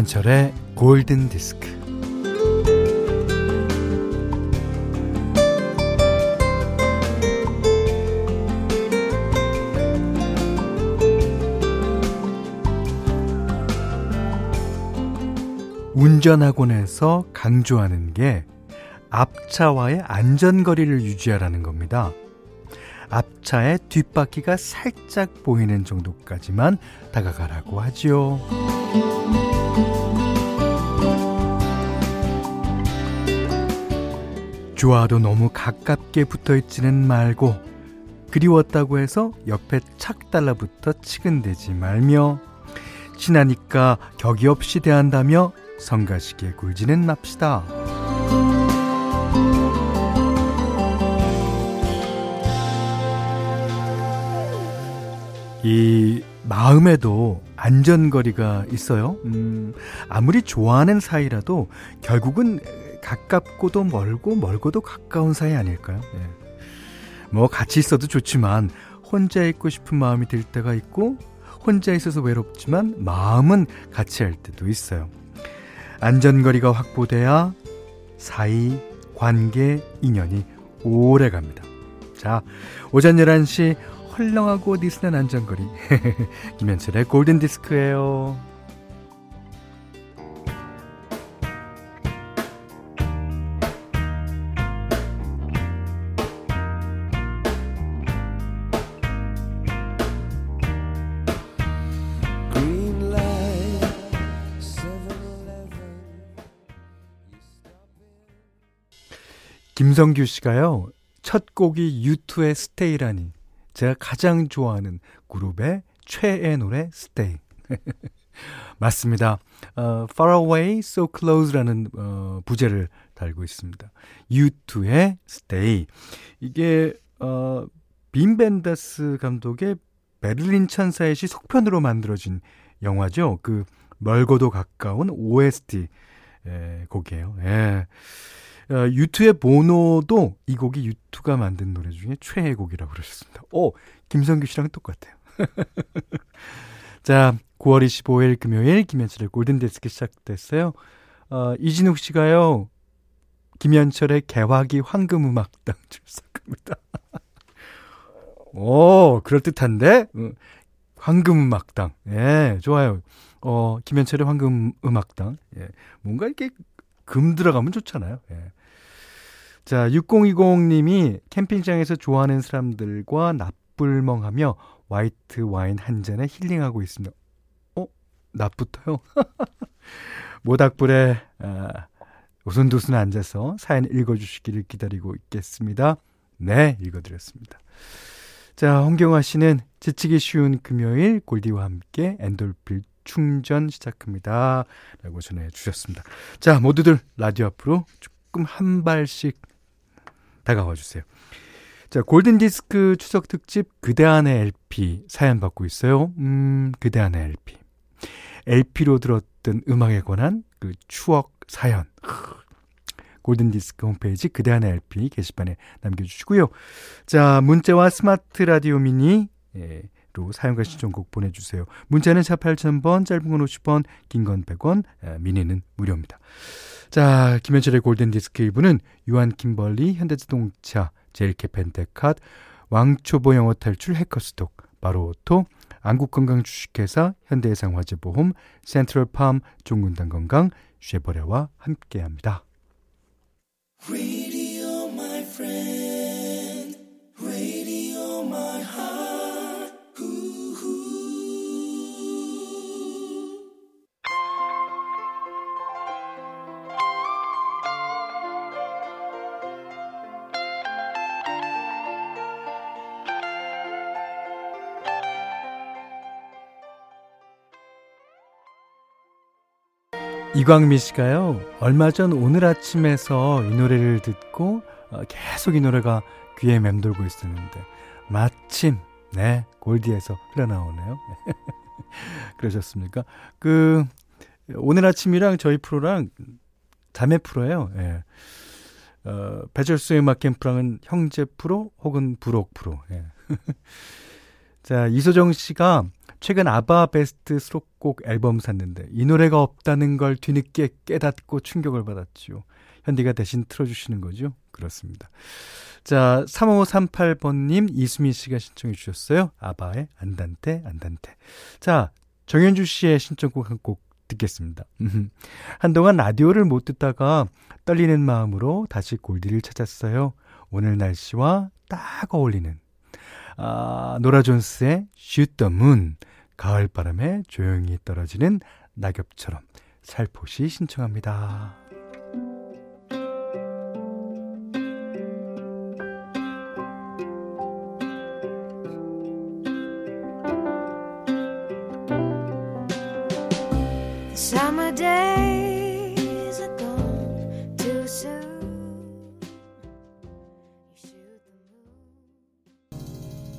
김현철의 골든 디스크. 운전학원에서 강조하는 게 앞차와의 안전거리를 유지하라는 겁니다. 앞차의 뒷바퀴가 살짝 보이는 정도까지만 다가가라고 하지요. 좋아도 너무 가깝게 붙어 있지는 말고 그리웠다고 해서 옆에 착 달라붙어 치근대지 말며 친하니까 격이 없이 대한다며 성가시게 굴지는 맙시다. 이 마음에도 안전거리가 있어요. 음, 아무리 좋아하는 사이라도 결국은 가깝고도 멀고 멀고도 가까운 사이 아닐까요? 예. 뭐 같이 있어도 좋지만 혼자 있고 싶은 마음이 들 때가 있고 혼자 있어서 외롭지만 마음은 같이 할 때도 있어요. 안전거리가 확보돼야 사이, 관계, 인연이 오래 갑니다. 자, 오전 11시 헐렁하고 니스난 안전거리. 김현철의 골든디스크예요. 김성규 씨가요, 첫 곡이 유투의 스테이라니. 제가 가장 좋아하는 그룹의 최애 노래 스테이. 맞습니다. 어, Far Away, So Close라는 어, 부제를 달고 있습니다. U2의 Stay. 이게 어, 빈 벤더스 감독의 베를린 천사의 시 속편으로 만들어진 영화죠. 그 멀고도 가까운 OST 에, 곡이에요. 예. 어, 유투의 보노도 이 곡이 유투가 만든 노래 중에 최애 곡이라고 그러셨습니다. 오, 김성규 씨랑 똑같아요. 자, 9월 25일 금요일 김현철의 골든데스크 시작됐어요. 어, 이진욱 씨가요, 김현철의 개화기 황금음악당 출석합니다. 오, 그럴듯한데? 황금음악당. 예, 좋아요. 어, 김현철의 황금음악당. 예, 뭔가 이렇게 금 들어가면 좋잖아요. 예. 자, 6020님이 캠핑장에서 좋아하는 사람들과 납불멍하며 화이트 와인 한 잔에 힐링하고 있습니다. 어? 낮부터요? 모닥불에 아, 오순도순 앉아서 사연 읽어주시기를 기다리고 있겠습니다. 네, 읽어드렸습니다. 자, 홍경화 씨는 지치기 쉬운 금요일 골디와 함께 엔돌필 충전 시작합니다. 라고 전해주셨습니다. 자, 모두들 라디오 앞으로 조금 한 발씩 다가와 주세요. 자, 골든디스크 추석 특집 그대 안의 LP 사연 받고 있어요. 음, 그대 안의 LP. LP로 들었던 음악에 관한 그 추억 사연. 골든디스크 홈페이지 그대 안의 LP 게시판에 남겨주시고요. 자, 문자와 스마트 라디오 미니, 예, 로 사용과 신청곡 보내주세요. 문자는 4 8000번, 짧은 건 50원, 긴 건 100원, 미니는 무료입니다. 자, 김현철의 골든디스크 1부는 유한 김벌리, 현대자동차, 제일캐 펜테캇, 왕초보 영어 탈출 해커스톡, 바로오토, 안국건강주식회사, 현대해상화재보험, 센트럴팜, 종근당건강, 쉐버레와 함께합니다. 이광미 씨가요, 얼마 전 오늘 아침에서 이 노래를 듣고 어, 계속 이 노래가 귀에 맴돌고 있었는데, 마침, 네, 골디에서 흘러나오네요. 그러셨습니까? 그, 오늘 아침이랑 저희 프로랑 자매 프로예요. 예. 어, 배철수의 음악 캠프랑은 형제 프로 혹은 부록 프로. 예. 자, 이소정 씨가 최근 아바 베스트 수록곡 앨범 샀는데 이 노래가 없다는 걸 뒤늦게 깨닫고 충격을 받았지요. 현디가 대신 틀어주시는 거죠? 그렇습니다. 자, 3538번님, 이수민 씨가 신청해 주셨어요. 아바의 안단테, 안단테. 자, 정현주 씨의 신청곡 한곡 듣겠습니다. 한동안 라디오를 못 듣다가 떨리는 마음으로 다시 골디를 찾았어요. 오늘 날씨와 딱 어울리는 아, 노라 존스의 Shoot the Moon 가을 바람에 조용히 떨어지는 낙엽처럼 살포시 신청합니다.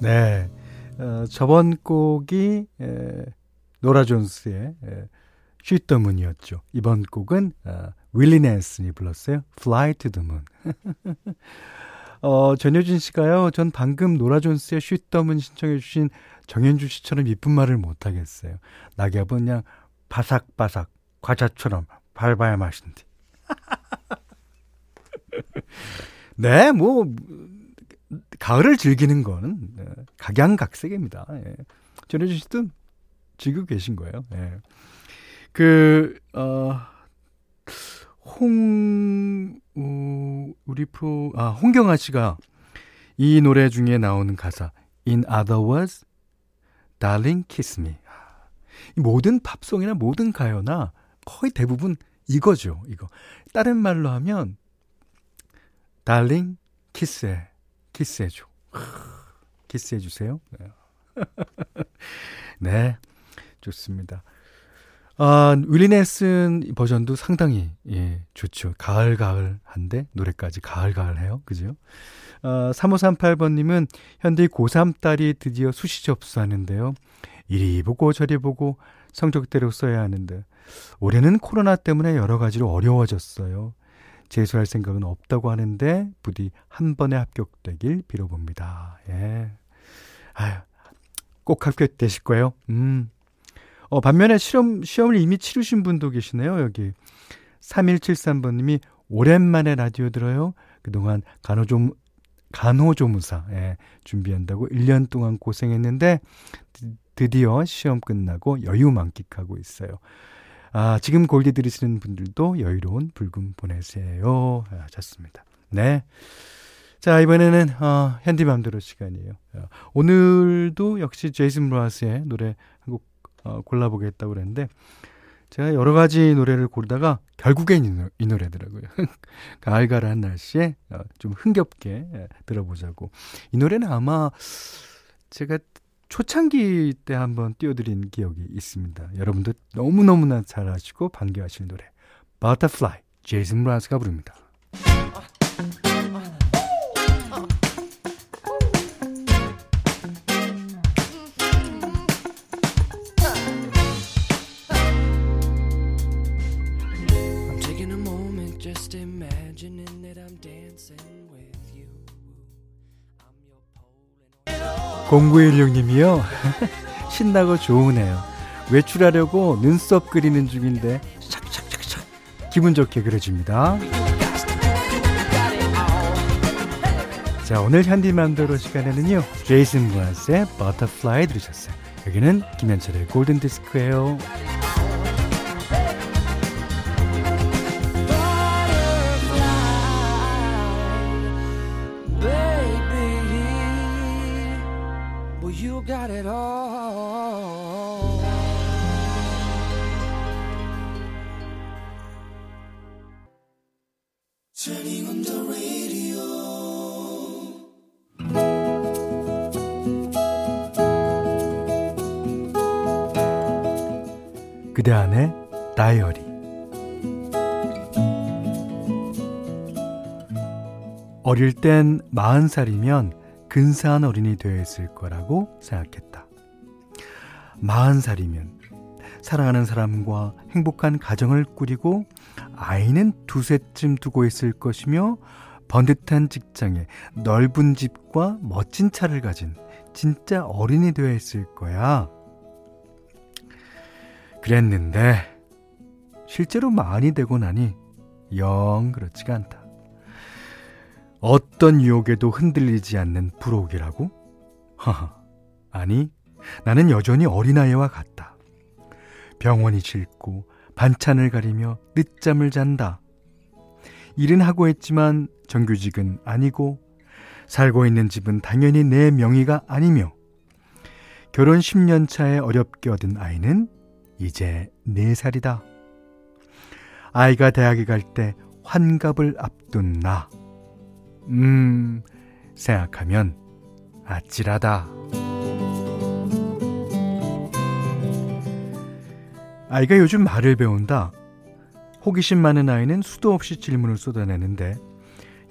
네. 어, 저번 곡이 에, 노라 존스의 에, Moon이었죠. 이번 곡은 어, 윌리 낸슨이 불렀어요. Fly to the Moon. 어, 전효진 씨가요. 전 방금 노라 존스의 Shoot 신청해 주신 정현주 씨처럼 이쁜 말을 못 하겠어요. 낙엽은 그냥 바삭바삭 과자처럼 밟아야 맛인데. 네, 뭐 가을을 즐기는 거는 네, 각양각색입니다. 예. 전해주 씨도 즐기고 계신 거예요. 예. 그, 어, 홍, 어, 우리 프로, 아, 홍경아 씨가 이 노래 중에 나오는 가사, In other words, darling, kiss me. 이 모든 팝송이나 모든 가요나 거의 대부분 이거죠, 이거. 다른 말로 하면, darling, 키스해. 키스해줘. 키스해주세요. 네. 네. 좋습니다. 아, 윌리 넬슨 버전도 상당히, 예, 좋죠. 가을, 가을한데, 노래까지 가을, 가을해요. 그죠? 아, 3538번님은 현대 고3 딸이 드디어 수시 접수하는데요. 이리 보고 저리 보고 성적대로 써야 하는데, 올해는 코로나 때문에 여러 가지로 어려워졌어요. 재수할 생각은 없다고 하는데 부디 한 번에 합격되길 빌어봅니다. 예. 아유, 꼭 합격되실 거예요. 음. 어, 반면에 시험, 시험을 이미 치르신 분도 계시네요, 여기. 3173번님이 오랜만에 라디오 들어요. 그동안 간호조, 간호조무사, 예, 준비한다고 1년 동안 고생했는데, 드디어 시험 끝나고 여유 만끽하고 있어요. 아, 지금 골디 들으시는 분들도 여유로운 불금 보내세요. 하셨습니다. 네. 자, 이번에는, 어, 현디맘대로 시간이에요. 어, 오늘도 역시 제이슨 브라스의 노래 한 곡, 어, 골라보겠다고 그랬는데, 제가 여러 가지 노래를 고르다가 결국엔 이, 노, 이 노래더라고요. 가을가을한 날씨에 어, 좀 흥겹게 예, 들어보자고. 이 노래는 아마 제가 초창기 때 한번 띄워드린 기억이 있습니다. 여러분도 너무너무나 잘 아시고 반겨하시는 노래 Butterfly, 제이슨 브라스가 부릅니다. 공구일육님이요. 신나고 좋으네요. 외출하려고 눈썹 그리는 중인데 착착착착 기분 좋게 그려집니다. 자 오늘 현디맘대로 시간에는요 제이슨 므라즈의 Butterfly 들으셨어요. 여기는 김현철의 골든디스크예요. 그대 안의 다이어리. 어릴 땐 마흔 살이면 근사한 어린이 되어 있을 거라고 생각했다. 마흔 살이면 사랑하는 사람과 행복한 가정을 꾸리고 아이는 두세쯤 두고 있을 것이며 번듯한 직장에 넓은 집과 멋진 차를 가진 진짜 어린이 되어 있을 거야. 그랬는데 실제로 많이 되고 나니 영 그렇지가 않다. 어떤 유혹에도 흔들리지 않는 부록이라고? 하하. 아니, 나는 여전히 어린아이와 같다. 병원이 싫고 반찬을 가리며 늦잠을 잔다. 일은 하고 했지만 정규직은 아니고 살고 있는 집은 당연히 내 명의가 아니며 결혼 10년 차에 어렵게 얻은 아이는 이제 4살이다. 아이가 대학에 갈 때 환갑을 앞둔 나. 음, 생각하면 아찔하다. 아이가 요즘 말을 배운다. 호기심 많은 아이는 수도 없이 질문을 쏟아내는데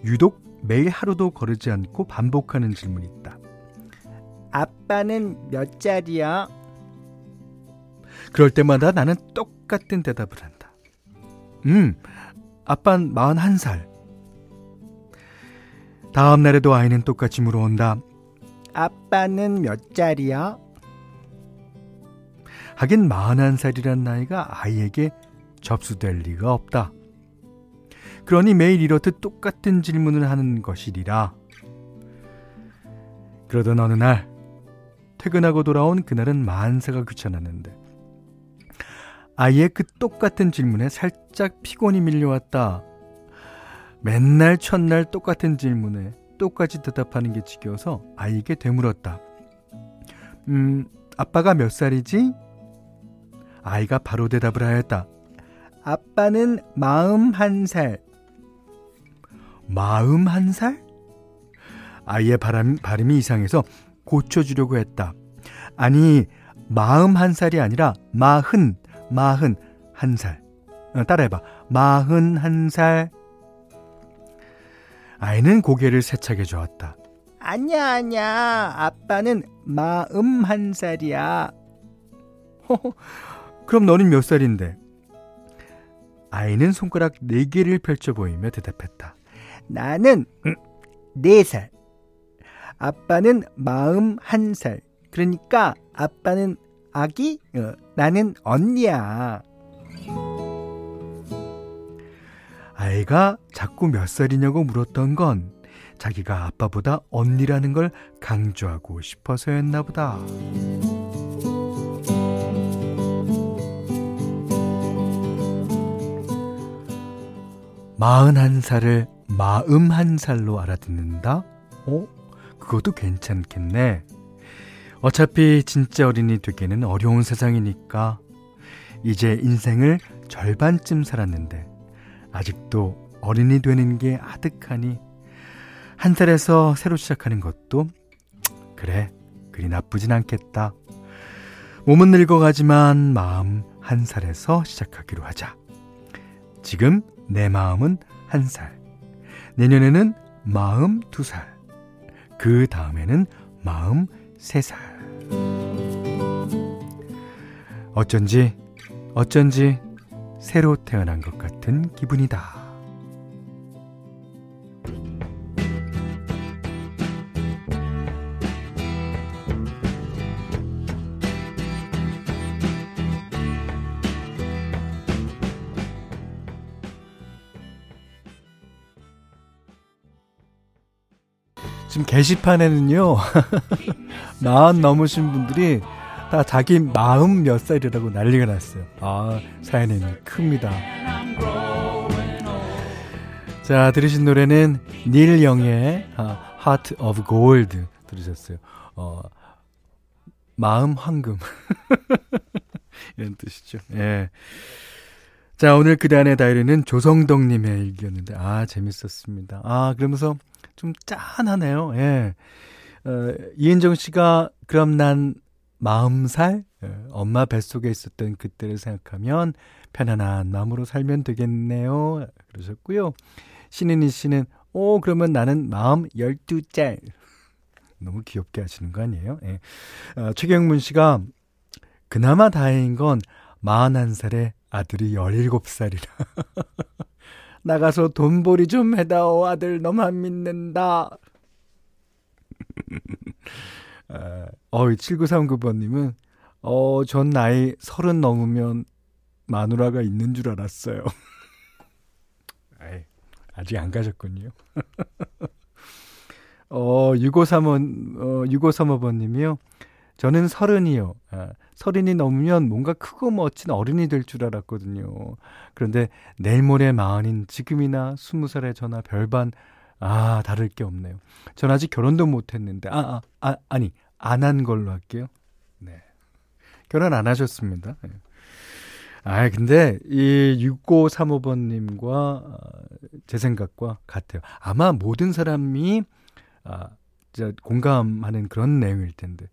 유독 매일 하루도 거르지 않고 반복하는 질문이 있다. 아빠는 몇 살이야? 그럴 때마다 나는 똑같은 대답을 한다. 음, 아빤 41살. 다음 날에도 아이는 똑같이 물어온다. 아빠는 몇 살이야? 하긴 41살이란 나이가 아이에게 접수될 리가 없다. 그러니 매일 이렇듯 똑같은 질문을 하는 것이리라. 그러던 어느 날 퇴근하고 돌아온 그날은 만사가 귀찮았는데 아이의 그 똑같은 질문에 살짝 피곤이 밀려왔다. 맨날 첫날 똑같은 질문에 똑같이 대답하는 게 지겨워서 아이에게 되물었다. 음, 아빠가 몇 살이지? 아이가 바로 대답을 하였다. 아빠는 마음 한 살. 마음 한 살? 아이의 바람, 발음이 이상해서 고쳐주려고 했다. 아니, 마음 한 살이 아니라 마흔, 마흔 한 살. 어, 따라해봐. 마흔 한 살. 아이는 고개를 세차게 저었다. 아니야, 아니야. 아빠는 마음 한 살이야. 그럼 너는 몇 살인데? 아이는 손가락 네 개를 펼쳐 보이며 대답했다. 나는 네 살. 아빠는 마음 한 살. 그러니까 아빠는 아기, 어, 나는 언니야. 아이가 자꾸 몇 살이냐고 물었던 건 자기가 아빠보다 언니라는 걸 강조하고 싶어서였나 보다. 마흔한 살을 마음 한 살로 알아듣는다? 어? 그것도 괜찮겠네. 어차피 진짜 어린이 되기는 어려운 세상이니까 이제 인생을 절반쯤 살았는데 아직도 어린이 되는 게 아득하니 한 살에서 새로 시작하는 것도 그래 그리 나쁘진 않겠다. 몸은 늙어가지만 마음 한 살에서 시작하기로 하자. 지금 내 마음은 한 살. 내년에는 마음 두 살. 그 다음에는 마음 세 살. 어쩐지, 어쩐지 새로 태어난 것 같은 기분이다. 지금 게시판에는요, 마흔 넘으신 분들이 다 자기 마음 몇 살이라고 난리가 났어요. 아, 사연이 큽니다. 자, 들으신 노래는 닐 영의 아, Heart of Gold 들으셨어요. 어, 마음 황금. 이런 뜻이죠. 예. 자, 오늘 그단의 다이리는 조성덕님의 일기였는데, 아, 재밌었습니다. 아, 그러면서 좀 짠하네요. 예. 어, 이은정 씨가 그럼 난 마흔 살 예, 엄마 뱃속에 있었던 그때를 생각하면 편안한 마음으로 살면 되겠네요. 그러셨고요. 신은희 씨는 오 그러면 나는 마음 12짤. 너무 귀엽게 하시는 거 아니에요? 예. 어, 최경문 씨가 그나마 다행인 건 41살에 아들이 17살이라. 나가서 돈벌이 좀 해다오 아들 너만 믿는다. 어, 7939번님은 어, 전 나이 서른 넘으면 마누라가 있는 줄 알았어요. 아직 안 가셨군요. 어, 6535, 어, 6535번님이요. 저는 서른이요. 아, 서른이 넘으면 뭔가 크고 멋진 어른이 될 줄 알았거든요. 그런데 내일 모레 마흔인 지금이나 스무 살의 저나 별반, 아, 다를 게 없네요. 전 아직 결혼도 못 했는데, 아, 아, 아 아니, 안 한 걸로 할게요. 네. 결혼 안 하셨습니다. 네. 아, 근데 이 6535번님과 어, 제 생각과 같아요. 아마 모든 사람이 아, 진짜 공감하는 그런 내용일 텐데.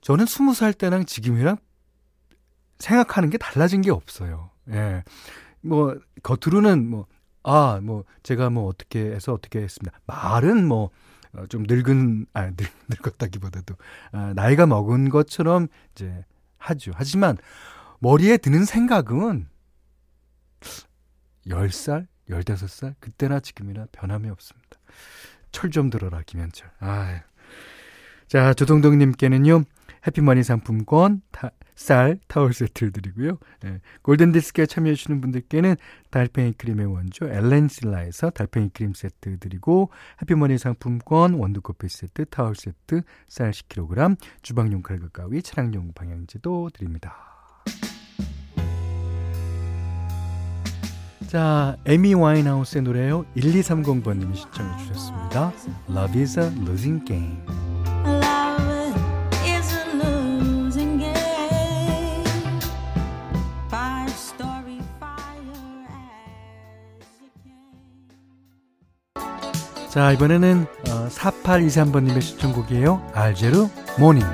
저는 20살 때랑 지금이랑 생각하는 게 달라진 게 없어요. 예. 뭐, 겉으로는 뭐, 아, 뭐, 제가 뭐 어떻게 해서 어떻게 했습니다. 말은 뭐, 어, 좀 늙은, 아, 늙, 늙었다기보다도, 아, 나이가 먹은 것처럼 이제 하죠. 하지만, 머리에 드는 생각은 10살, 15살, 그때나 지금이나 변함이 없습니다. 철 좀 들어라, 김현철. 아 자, 조동동님께는요, 해피머니 상품권, 타, 쌀, 타월 세트를 드리고요. 예, 골든디스크에 참여해주시는 분들께는 달팽이 크림의 원조 엘렌실라에서 달팽이 크림 세트 드리고 해피머니 상품권, 원두커피 세트, 타월 세트, 쌀 10kg, 주방용 칼과 가위, 차량용 방향지도 드립니다. 자, 에미 와인하우스의 노래요. 1230번님이 신청해 주셨습니다. Love is a losing game. 자, 이번에는 어, 4823번님의 신청곡이에요. 알제루 모닝.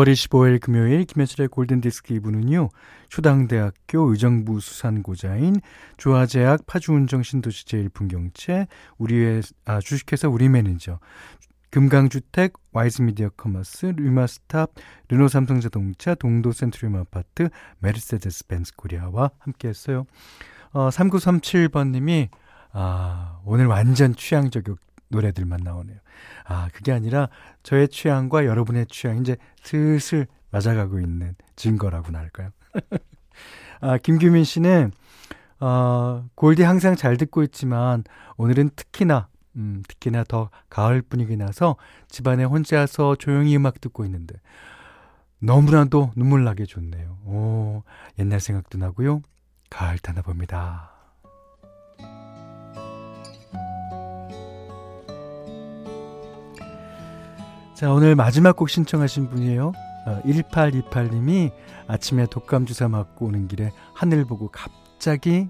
9월 25일 금요일 김현철의 골든디스크 2부는요. 초당대학교 의정부 수산고자인 조화제약 파주운정 신도시 제일풍경채 우리의 아, 주식회사 우리매니저 금강주택, 와이즈미디어 커머스, 류마스탑, 르노삼성자동차, 동도센트리움 아파트, 메르세데스 벤츠 코리아와 함께했어요. 어, 3937번님이, 아, 오늘 완전 취향 저격 노래들만 나오네요. 아, 그게 아니라 저의 취향과 여러분의 취향 이제 슬슬 맞아가고 있는 증거라고나 할까요? 아, 김규민 씨는, 어, 골디 항상 잘 듣고 있지만 오늘은 특히나, 음, 특히나 더 가을 분위기 나서 집안에 혼자서 조용히 음악 듣고 있는데 너무나도 눈물 나게 좋네요. 오, 옛날 생각도 나고요. 가을 타나 봅니다. 자, 오늘 마지막 곡 신청하신 분이에요. 어, 1828님이 아침에 독감 주사 맞고 오는 길에 하늘 보고 갑자기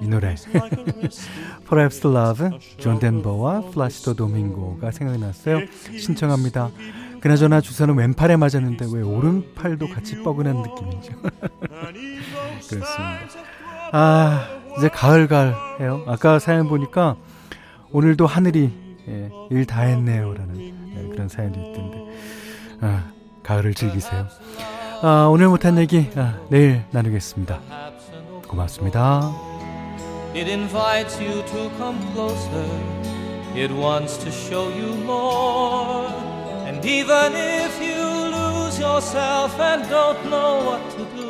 이 노래 Perhaps Love 존 덴버와 플라시도 도밍고가 생각났어요. 신청합니다. 그나저나 주사는 왼팔에 맞았는데 왜 오른팔도 같이 뻐근한 느낌이죠. 그렇습니다. 아, 이제 가을가을 해요. 아까 사연 보니까 오늘도 하늘이 예, 일 다 했네요. 라는 예, 그런 사연도 있던데. 아, 가을을 즐기세요. 아, 오늘 못한 얘기 아, 내일 나누겠습니다. 고맙습니다. It invites you to come closer. It wants to show you more. And even if you lose yourself and don't know what to do,